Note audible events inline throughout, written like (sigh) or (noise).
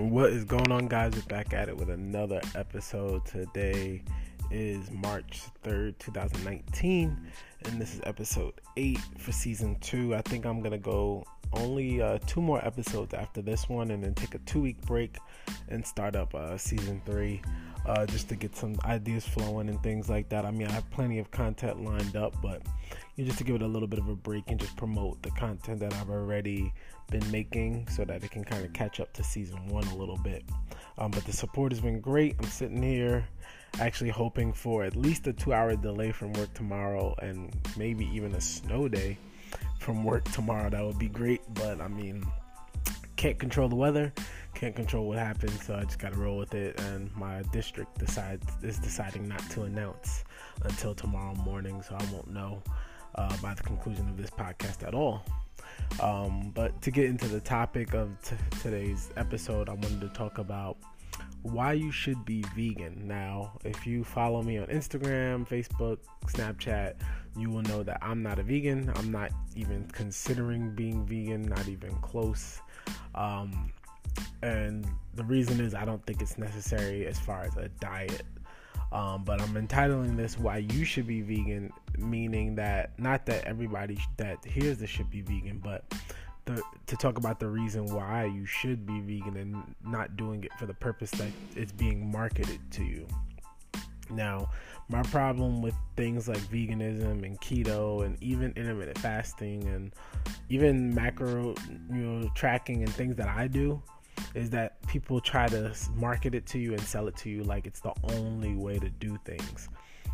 What is going on, guys? We're back at it with another episode. Today is March 3rd, 2019, and this is episode 8 for season 2. I think I'm to go only uh, two more episodes after this one and then take a two week break and start up uh, season 3 uh, just to get some ideas flowing and things like that. I mean, I have plenty of content lined up, but you know, just to give it a little bit of a break and just promote the content that I've already been making so that it can kind of catch up to season one a little bit. Um, but the support has been great. I'm sitting here actually hoping for at least a two hour delay from work tomorrow and maybe even a snow day from work tomorrow. That would be great, but I mean, can't control the weather can't control what happens, so I just gotta roll with it. And my district decides is deciding not to announce until tomorrow morning, so I won't know uh, by the conclusion of this podcast at all. Um, but to get into the topic of t- today's episode, I wanted to talk about why you should be vegan. Now, if you follow me on Instagram, Facebook, Snapchat, you will know that I'm not a vegan. I'm not even considering being vegan, not even close. Um, and the reason is I don't think it's necessary as far as a diet. Um, but I'm entitling this why you should be vegan, meaning that not that everybody that hears this should be vegan, but the, to talk about the reason why you should be vegan and not doing it for the purpose that it's being marketed to you. Now, my problem with things like veganism and keto and even intermittent fasting and even macro you know tracking and things that I do is that people try to market it to you and sell it to you like it's the only way to do things.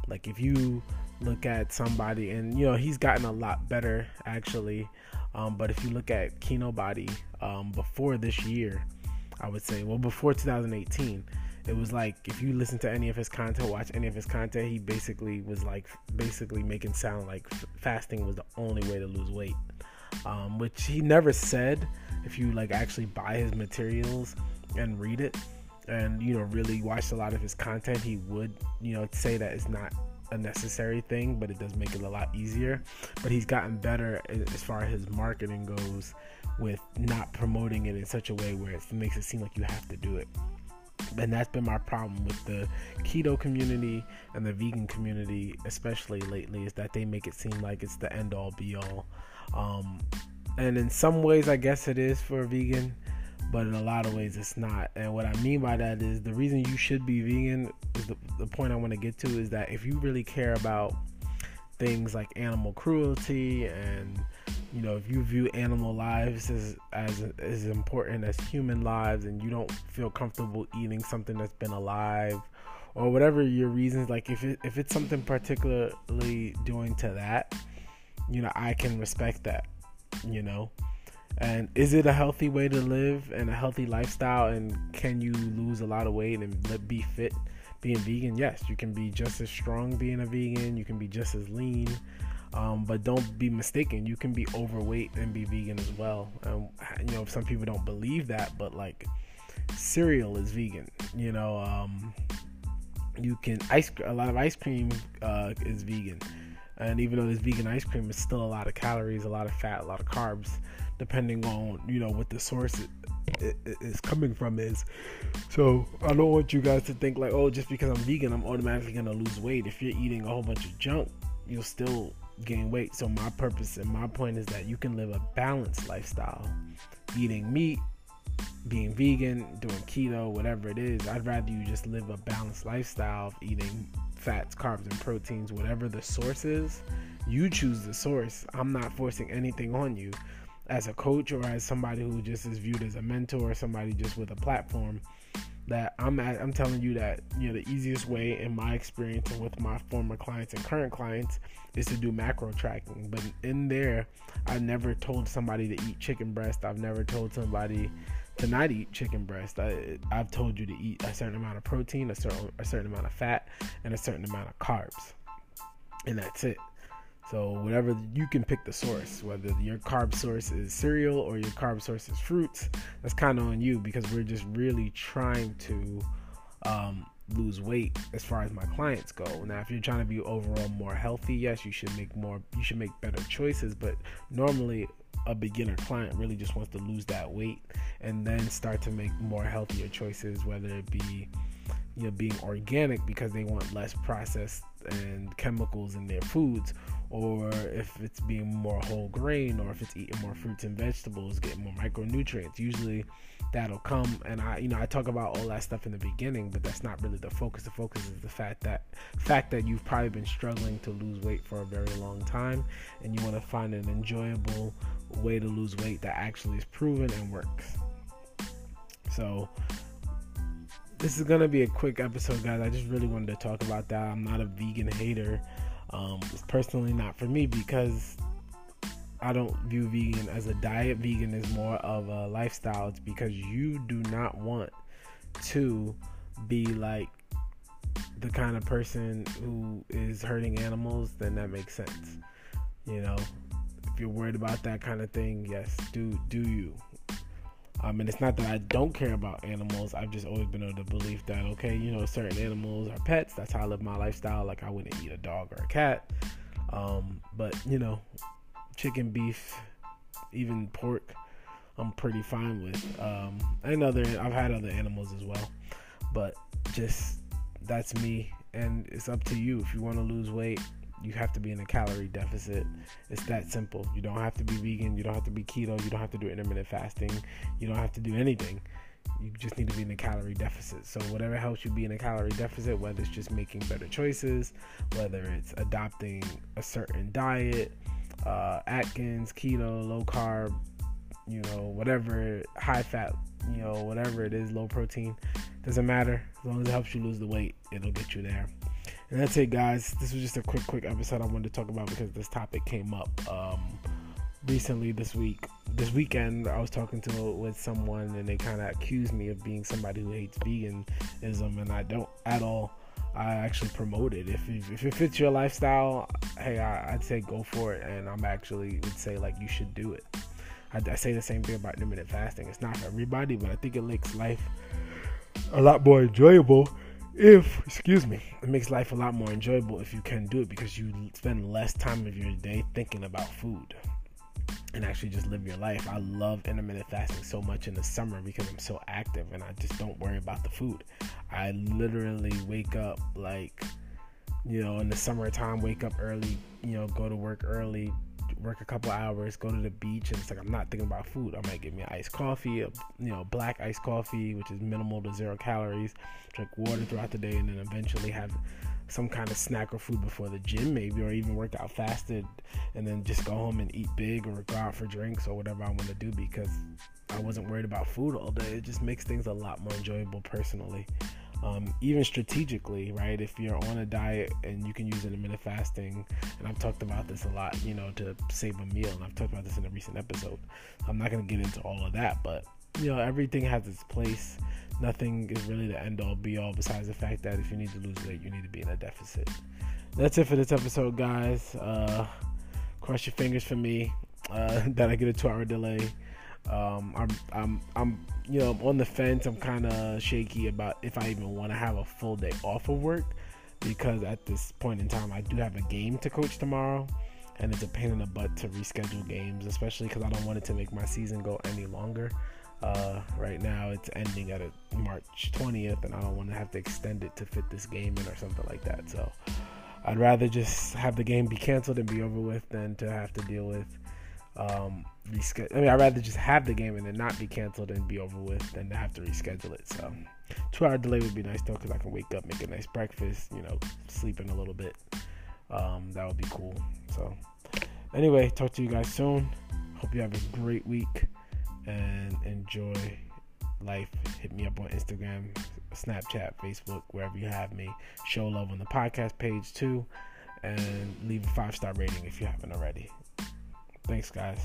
Like if you look at somebody and you know he's gotten a lot better actually, um, but if you look at Kinobody um, before this year, I would say well before 2018 it was like if you listen to any of his content, watch any of his content, he basically was like basically making sound like fasting was the only way to lose weight, um, which he never said if you like actually buy his materials and read it and you know really watch a lot of his content he would you know say that it's not a necessary thing but it does make it a lot easier. But he's gotten better as far as his marketing goes with not promoting it in such a way where it makes it seem like you have to do it and that's been my problem with the keto community and the vegan community especially lately is that they make it seem like it's the end all be all. Um, and in some ways i guess it is for a vegan but in a lot of ways it's not. And what i mean by that is the reason you should be vegan is the, the point i want to get to is that if you really care about things like animal cruelty and you know if you view animal lives as as as important as human lives and you don't feel comfortable eating something that's been alive or whatever your reasons like if it, if it's something particularly doing to that you know i can respect that you know. And is it a healthy way to live and a healthy lifestyle and can you lose a lot of weight and be fit being vegan? Yes you can be just as strong being a vegan. You can be just as lean um, but don't be mistaken you can be overweight and be vegan as well and you know some people don't believe that but like cereal is vegan you know um, you can ice a lot of ice cream uh, is vegan and even though this vegan ice cream is still a lot of calories, a lot of fat, a lot of carbs, depending on you know what the source is coming from is. So I don't want you guys to think like, oh, just because I'm vegan, I'm automatically gonna lose weight. If you're eating a whole bunch of junk, you'll still gain weight. So my purpose and my point is that you can live a balanced lifestyle, eating meat, being vegan, doing keto, whatever it is. I'd rather you just live a balanced lifestyle of eating fats, carbs, and proteins, whatever the source is, you choose the source. I'm not forcing anything on you. As a coach or as somebody who just is viewed as a mentor or somebody just with a platform, that I'm at, I'm telling you that you know the easiest way in my experience and with my former clients and current clients is to do macro tracking. But in there, I never told somebody to eat chicken breast. I've never told somebody to not eat chicken breast. I, I've told you to eat a certain amount of protein, a certain a certain amount of fat, and a certain amount of carbs, and that's it. So whatever you can pick the source, whether your carb source is cereal or your carb source is fruits, that's kind of on you because we're just really trying to um, lose weight as far as my clients go. Now, if you're trying to be overall more healthy, yes, you should make more. You should make better choices. But normally, a beginner client really just wants to lose that weight and then start to make more healthier choices, whether it be you know being organic because they want less processed and chemicals in their foods or if it's being more whole grain or if it's eating more fruits and vegetables getting more micronutrients usually that'll come. And i you know i talk about all that stuff in the beginning but that's not really the focus. The focus is the fact that fact that you've probably been struggling to lose weight for a very long time and you want to find an enjoyable way to lose weight that actually is proven and works. So this is gonna be a quick episode, guys. I just really wanted to talk about that. I'm not a vegan hater. Um, it's personally not for me because I don't view vegan as a diet. Vegan is more of a lifestyle. It's because you do not want to be like the kind of person who is hurting animals, then that makes sense. You know, if you're worried about that kind of thing, yes, do do you. Um, and it's not that I don't care about animals. I've just always been of the belief that okay, you know, certain animals are pets. That's how I live my lifestyle. Like I wouldn't eat a dog or a cat. Um, but you know, chicken, beef, even pork, I'm pretty fine with. Um, and other, I've had other animals as well, but just that's me. And it's up to you if you want to lose weight you have to be in a calorie deficit. It's that simple. You don't have to be vegan. You don't have to be keto. You don't have to do intermittent fasting. You don't have to do anything. You just need to be in a calorie deficit. So, whatever helps you be in a calorie deficit, whether it's just making better choices, whether it's adopting a certain diet, uh, Atkins, keto, low carb, you know, whatever, high fat, you know, whatever it is, low protein, doesn't matter. As long as it helps you lose the weight, it'll get you there. And that's it, guys. This was just a quick, quick episode I wanted to talk about because this topic came up um, recently this week. This weekend, I was talking to with someone, and they kind of accused me of being somebody who hates veganism, and I don't at all. I actually promote it. If if it fits your lifestyle, hey, I, would say go for it, and I'm actually would say like you should do it. I, I say the same thing about intermittent fasting. It's not for everybody, but I think it makes life a lot more enjoyable if excuse me it makes life a lot more enjoyable if you can do it because you spend less time of your day thinking about food and actually just live your life. I love intermittent fasting so much in the summer because i'm so active and i just don't worry about the food. I literally wake up like you know in the summertime wake up early you know go to work early work a couple hours, go to the beach, and it's like I'm not thinking about food. I might get me an iced coffee, a, you know, black iced coffee, which is minimal to zero calories. Drink water throughout the day, and then eventually have some kind of snack or food before the gym, maybe, or even work out fasted, and then just go home and eat big, or go out for drinks, or whatever I want to do because I wasn't worried about food all day. It just makes things a lot more enjoyable personally um, even strategically, right? If you're on a diet and you can use intermittent fasting, and I've talked about this a lot, you know, to save a meal, and I've talked about this in a recent episode. I'm not going to get into all of that, but you know, everything has its place. Nothing is really the end all be all, besides the fact that if you need to lose weight, you need to be in a deficit. That's it for this episode, guys. Uh, cross your fingers for me uh, (laughs) that I get a two hour delay. Um, I'm, I'm, I'm, you know, on the fence. I'm kind of shaky about if I even want to have a full day off of work because at this point in time, I do have a game to coach tomorrow, and it's a pain in the butt to reschedule games, especially because I don't want it to make my season go any longer. Uh, right now, it's ending at March 20th, and I don't want to have to extend it to fit this game in or something like that. So, I'd rather just have the game be canceled and be over with than to have to deal with um, reschedule. I mean, I'd rather just have the game and then not be canceled and be over with than to have to reschedule it. So, two hour delay would be nice though, because I can wake up, make a nice breakfast, you know, sleep in a little bit. Um, that would be cool. So, anyway, talk to you guys soon. Hope you have a great week and enjoy life. Hit me up on Instagram, Snapchat, Facebook, wherever you have me. Show love on the podcast page too, and leave a five star rating if you haven't already. Thanks, guys.